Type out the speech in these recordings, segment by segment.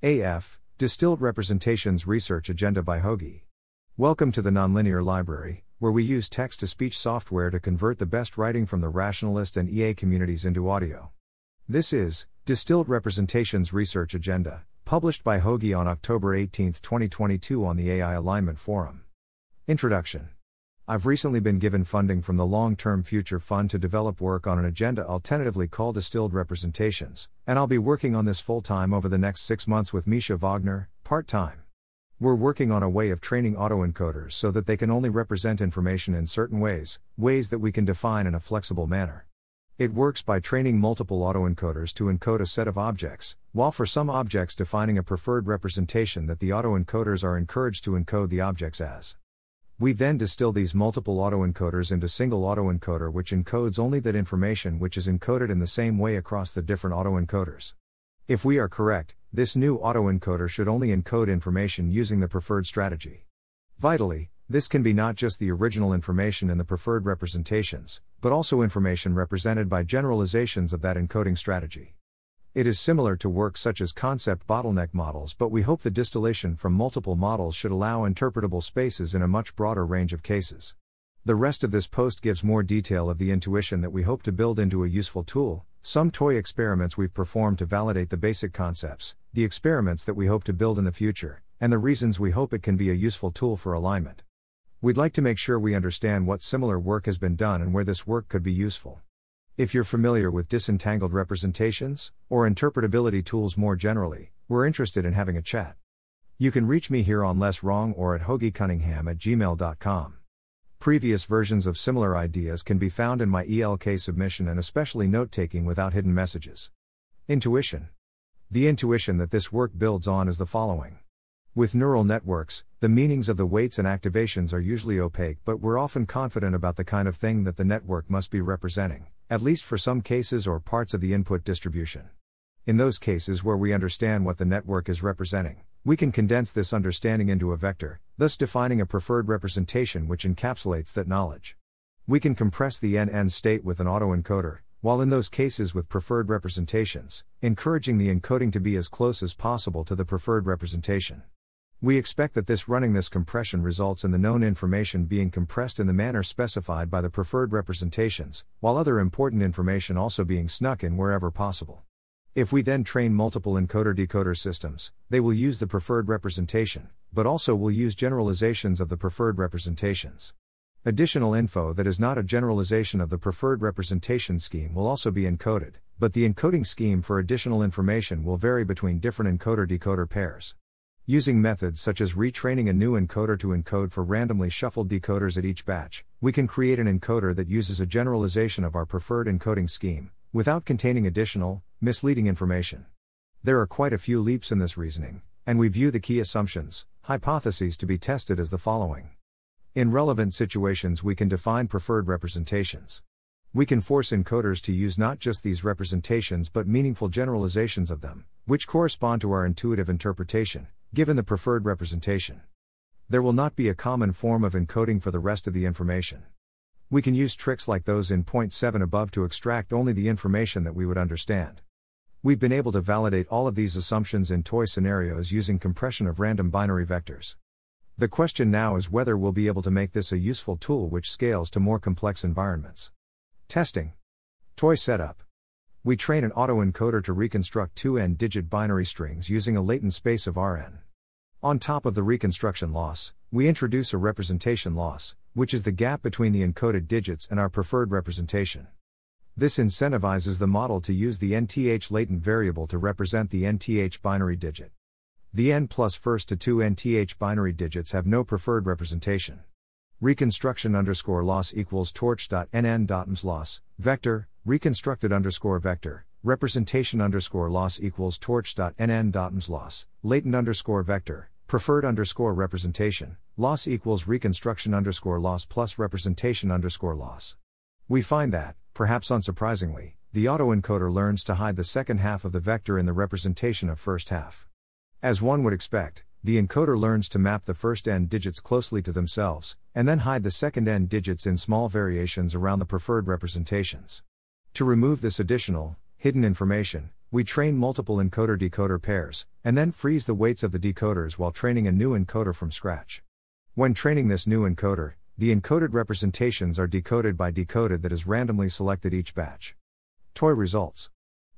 AF, Distilled Representations Research Agenda by Hoagy. Welcome to the Nonlinear Library, where we use text to speech software to convert the best writing from the rationalist and EA communities into audio. This is Distilled Representations Research Agenda, published by Hoagy on October 18, 2022, on the AI Alignment Forum. Introduction I've recently been given funding from the Long Term Future Fund to develop work on an agenda alternatively called Distilled Representations, and I'll be working on this full time over the next six months with Misha Wagner, part time. We're working on a way of training autoencoders so that they can only represent information in certain ways, ways that we can define in a flexible manner. It works by training multiple autoencoders to encode a set of objects, while for some objects defining a preferred representation that the autoencoders are encouraged to encode the objects as. We then distill these multiple autoencoders into single autoencoder which encodes only that information which is encoded in the same way across the different autoencoders. If we are correct, this new autoencoder should only encode information using the preferred strategy. Vitally, this can be not just the original information in the preferred representations, but also information represented by generalizations of that encoding strategy. It is similar to work such as concept bottleneck models, but we hope the distillation from multiple models should allow interpretable spaces in a much broader range of cases. The rest of this post gives more detail of the intuition that we hope to build into a useful tool, some toy experiments we've performed to validate the basic concepts, the experiments that we hope to build in the future, and the reasons we hope it can be a useful tool for alignment. We'd like to make sure we understand what similar work has been done and where this work could be useful. If you're familiar with disentangled representations, or interpretability tools more generally, we're interested in having a chat. You can reach me here on Less Wrong or at hoagycunningham at gmail.com. Previous versions of similar ideas can be found in my ELK submission and especially note taking without hidden messages. Intuition. The intuition that this work builds on is the following. With neural networks, the meanings of the weights and activations are usually opaque, but we're often confident about the kind of thing that the network must be representing at least for some cases or parts of the input distribution. In those cases where we understand what the network is representing, we can condense this understanding into a vector, thus defining a preferred representation which encapsulates that knowledge. We can compress the NN state with an autoencoder, while in those cases with preferred representations, encouraging the encoding to be as close as possible to the preferred representation. We expect that this running this compression results in the known information being compressed in the manner specified by the preferred representations, while other important information also being snuck in wherever possible. If we then train multiple encoder decoder systems, they will use the preferred representation, but also will use generalizations of the preferred representations. Additional info that is not a generalization of the preferred representation scheme will also be encoded, but the encoding scheme for additional information will vary between different encoder decoder pairs. Using methods such as retraining a new encoder to encode for randomly shuffled decoders at each batch, we can create an encoder that uses a generalization of our preferred encoding scheme, without containing additional, misleading information. There are quite a few leaps in this reasoning, and we view the key assumptions, hypotheses to be tested as the following. In relevant situations, we can define preferred representations. We can force encoders to use not just these representations but meaningful generalizations of them, which correspond to our intuitive interpretation, given the preferred representation. There will not be a common form of encoding for the rest of the information. We can use tricks like those in point 7 above to extract only the information that we would understand. We've been able to validate all of these assumptions in toy scenarios using compression of random binary vectors. The question now is whether we'll be able to make this a useful tool which scales to more complex environments. Testing. Toy setup. We train an autoencoder to reconstruct two n digit binary strings using a latent space of Rn. On top of the reconstruction loss, we introduce a representation loss, which is the gap between the encoded digits and our preferred representation. This incentivizes the model to use the nth latent variable to represent the nth binary digit. The n plus first to two nth binary digits have no preferred representation. Reconstruction underscore loss equals torch.nn.ms loss, vector, reconstructed underscore vector, representation underscore loss equals torch.nn.ms loss, latent underscore vector, preferred underscore representation, loss equals reconstruction underscore loss plus representation underscore loss. We find that, perhaps unsurprisingly, the autoencoder learns to hide the second half of the vector in the representation of first half. As one would expect, the encoder learns to map the first n digits closely to themselves, and then hide the second n digits in small variations around the preferred representations. To remove this additional, hidden information, we train multiple encoder decoder pairs, and then freeze the weights of the decoders while training a new encoder from scratch. When training this new encoder, the encoded representations are decoded by decoded that is randomly selected each batch. Toy results.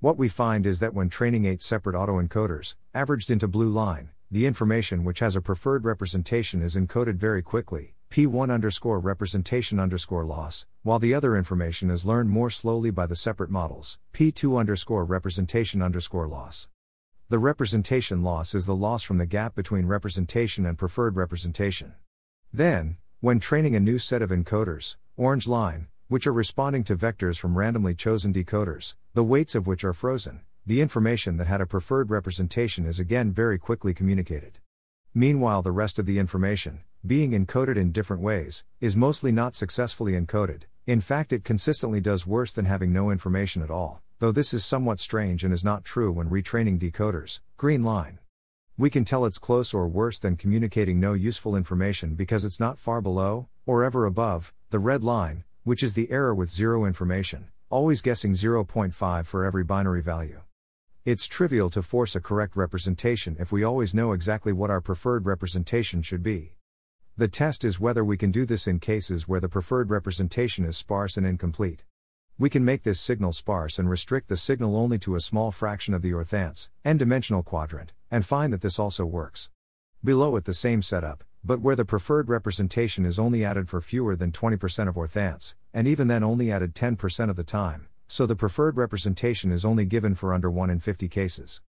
What we find is that when training eight separate autoencoders, averaged into blue line, the information which has a preferred representation is encoded very quickly, P1 underscore representation underscore loss, while the other information is learned more slowly by the separate models, P2 underscore representation underscore loss. The representation loss is the loss from the gap between representation and preferred representation. Then, when training a new set of encoders, orange line, which are responding to vectors from randomly chosen decoders, the weights of which are frozen, the information that had a preferred representation is again very quickly communicated. Meanwhile, the rest of the information, being encoded in different ways, is mostly not successfully encoded. In fact, it consistently does worse than having no information at all, though this is somewhat strange and is not true when retraining decoders. Green line. We can tell it's close or worse than communicating no useful information because it's not far below, or ever above, the red line, which is the error with zero information, always guessing 0.5 for every binary value. It's trivial to force a correct representation if we always know exactly what our preferred representation should be. The test is whether we can do this in cases where the preferred representation is sparse and incomplete. We can make this signal sparse and restrict the signal only to a small fraction of the orthants, n-dimensional quadrant, and find that this also works. Below it the same setup, but where the preferred representation is only added for fewer than 20% of orthants, and even then only added 10% of the time, so the preferred representation is only given for under 1 in 50 cases.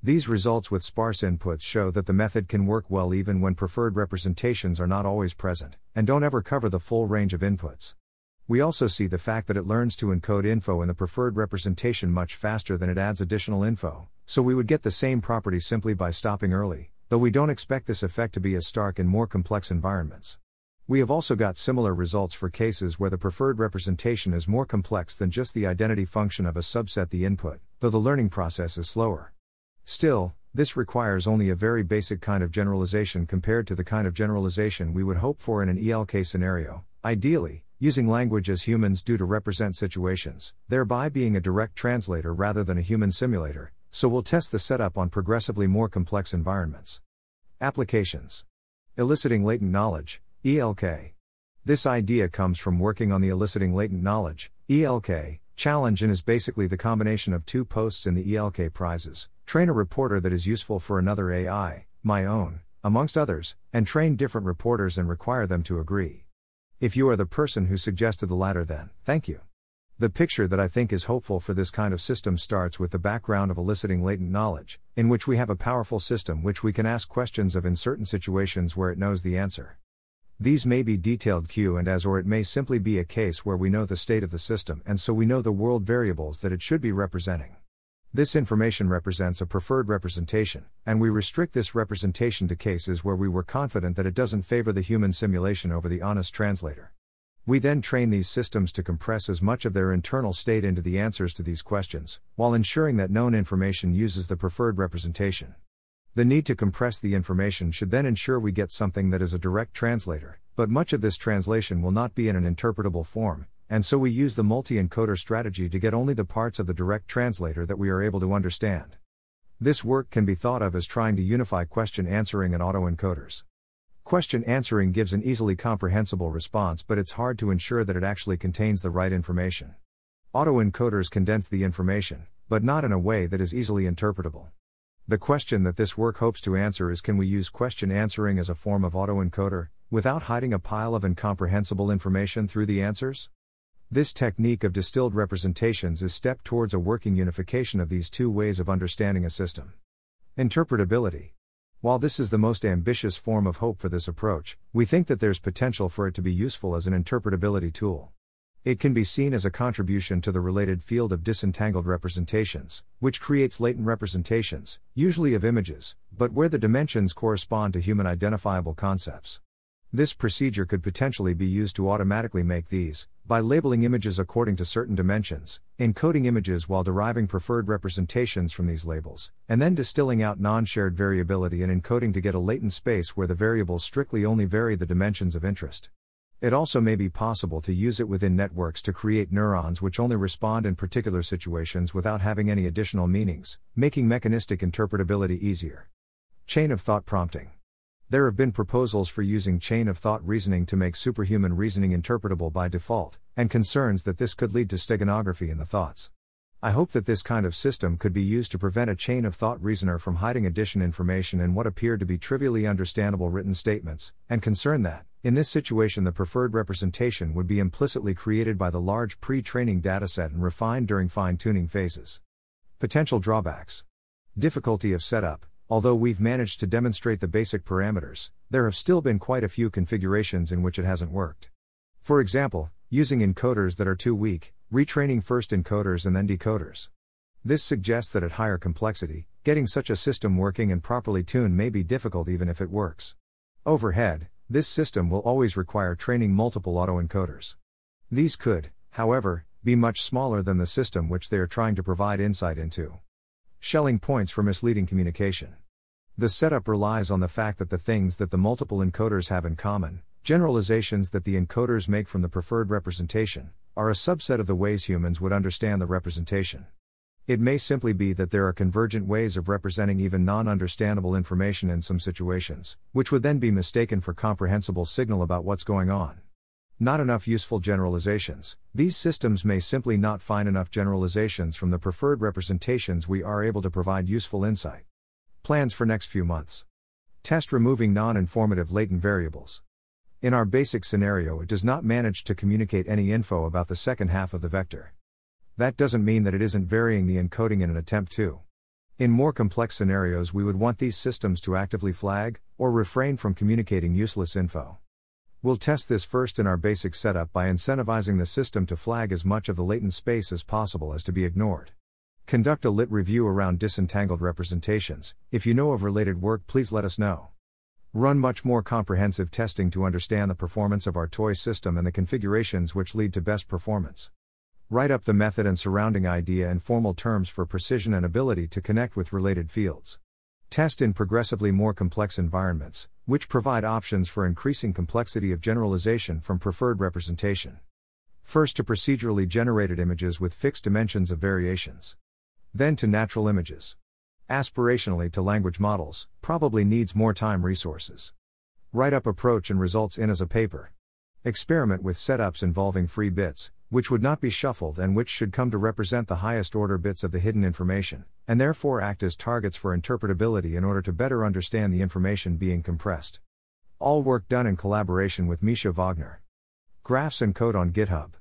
These results with sparse inputs show that the method can work well even when preferred representations are not always present, and don't ever cover the full range of inputs. We also see the fact that it learns to encode info in the preferred representation much faster than it adds additional info, so we would get the same property simply by stopping early, though we don't expect this effect to be as stark in more complex environments. We have also got similar results for cases where the preferred representation is more complex than just the identity function of a subset the input, though the learning process is slower. Still, this requires only a very basic kind of generalization compared to the kind of generalization we would hope for in an ELK scenario, ideally, using language as humans do to represent situations, thereby being a direct translator rather than a human simulator, so we'll test the setup on progressively more complex environments. Applications Eliciting latent knowledge, ELK. This idea comes from working on the eliciting latent knowledge, ELK, challenge and is basically the combination of two posts in the ELK prizes train a reporter that is useful for another AI, my own, amongst others, and train different reporters and require them to agree. If you are the person who suggested the latter, then, thank you. The picture that I think is hopeful for this kind of system starts with the background of eliciting latent knowledge, in which we have a powerful system which we can ask questions of in certain situations where it knows the answer. These may be detailed Q and as or it may simply be a case where we know the state of the system and so we know the world variables that it should be representing. This information represents a preferred representation, and we restrict this representation to cases where we were confident that it doesn't favor the human simulation over the honest translator. We then train these systems to compress as much of their internal state into the answers to these questions, while ensuring that known information uses the preferred representation. The need to compress the information should then ensure we get something that is a direct translator, but much of this translation will not be in an interpretable form, and so we use the multi encoder strategy to get only the parts of the direct translator that we are able to understand. This work can be thought of as trying to unify question answering and autoencoders. Question answering gives an easily comprehensible response, but it's hard to ensure that it actually contains the right information. Autoencoders condense the information, but not in a way that is easily interpretable. The question that this work hopes to answer is can we use question answering as a form of autoencoder, without hiding a pile of incomprehensible information through the answers? This technique of distilled representations is step towards a working unification of these two ways of understanding a system. Interpretability. While this is the most ambitious form of hope for this approach, we think that there's potential for it to be useful as an interpretability tool. It can be seen as a contribution to the related field of disentangled representations, which creates latent representations, usually of images, but where the dimensions correspond to human identifiable concepts. This procedure could potentially be used to automatically make these, by labeling images according to certain dimensions, encoding images while deriving preferred representations from these labels, and then distilling out non shared variability and encoding to get a latent space where the variables strictly only vary the dimensions of interest. It also may be possible to use it within networks to create neurons which only respond in particular situations without having any additional meanings, making mechanistic interpretability easier. Chain of thought prompting. There have been proposals for using chain of thought reasoning to make superhuman reasoning interpretable by default, and concerns that this could lead to steganography in the thoughts. I hope that this kind of system could be used to prevent a chain of thought reasoner from hiding addition information in what appear to be trivially understandable written statements, and concern that, in this situation, the preferred representation would be implicitly created by the large pre training dataset and refined during fine tuning phases. Potential drawbacks Difficulty of setup Although we've managed to demonstrate the basic parameters, there have still been quite a few configurations in which it hasn't worked. For example, using encoders that are too weak, retraining first encoders and then decoders. This suggests that at higher complexity, getting such a system working and properly tuned may be difficult even if it works. Overhead, this system will always require training multiple autoencoders. These could, however, be much smaller than the system which they are trying to provide insight into. Schelling points for misleading communication. The setup relies on the fact that the things that the multiple encoders have in common, generalizations that the encoders make from the preferred representation, are a subset of the ways humans would understand the representation. It may simply be that there are convergent ways of representing even non understandable information in some situations, which would then be mistaken for comprehensible signal about what's going on. Not enough useful generalizations. These systems may simply not find enough generalizations from the preferred representations we are able to provide useful insight. Plans for next few months. Test removing non informative latent variables. In our basic scenario, it does not manage to communicate any info about the second half of the vector that doesn't mean that it isn't varying the encoding in an attempt to. In more complex scenarios, we would want these systems to actively flag, or refrain from communicating useless info. We'll test this first in our basic setup by incentivizing the system to flag as much of the latent space as possible as to be ignored. Conduct a lit review around disentangled representations. If you know of related work, please let us know. Run much more comprehensive testing to understand the performance of our toy system and the configurations which lead to best performance. Write up the method and surrounding idea in formal terms for precision and ability to connect with related fields. Test in progressively more complex environments, which provide options for increasing complexity of generalization from preferred representation. First to procedurally generated images with fixed dimensions of variations. Then to natural images. Aspirationally to language models, probably needs more time resources. Write up approach and results in as a paper. Experiment with setups involving free bits, which would not be shuffled and which should come to represent the highest order bits of the hidden information, and therefore act as targets for interpretability in order to better understand the information being compressed. All work done in collaboration with Misha Wagner. Graphs and code on GitHub.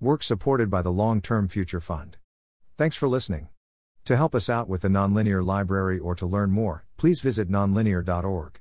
Work supported by the Long Term Future Fund. Thanks for listening. To help us out with the Nonlinear Library or to learn more, please visit nonlinear.org.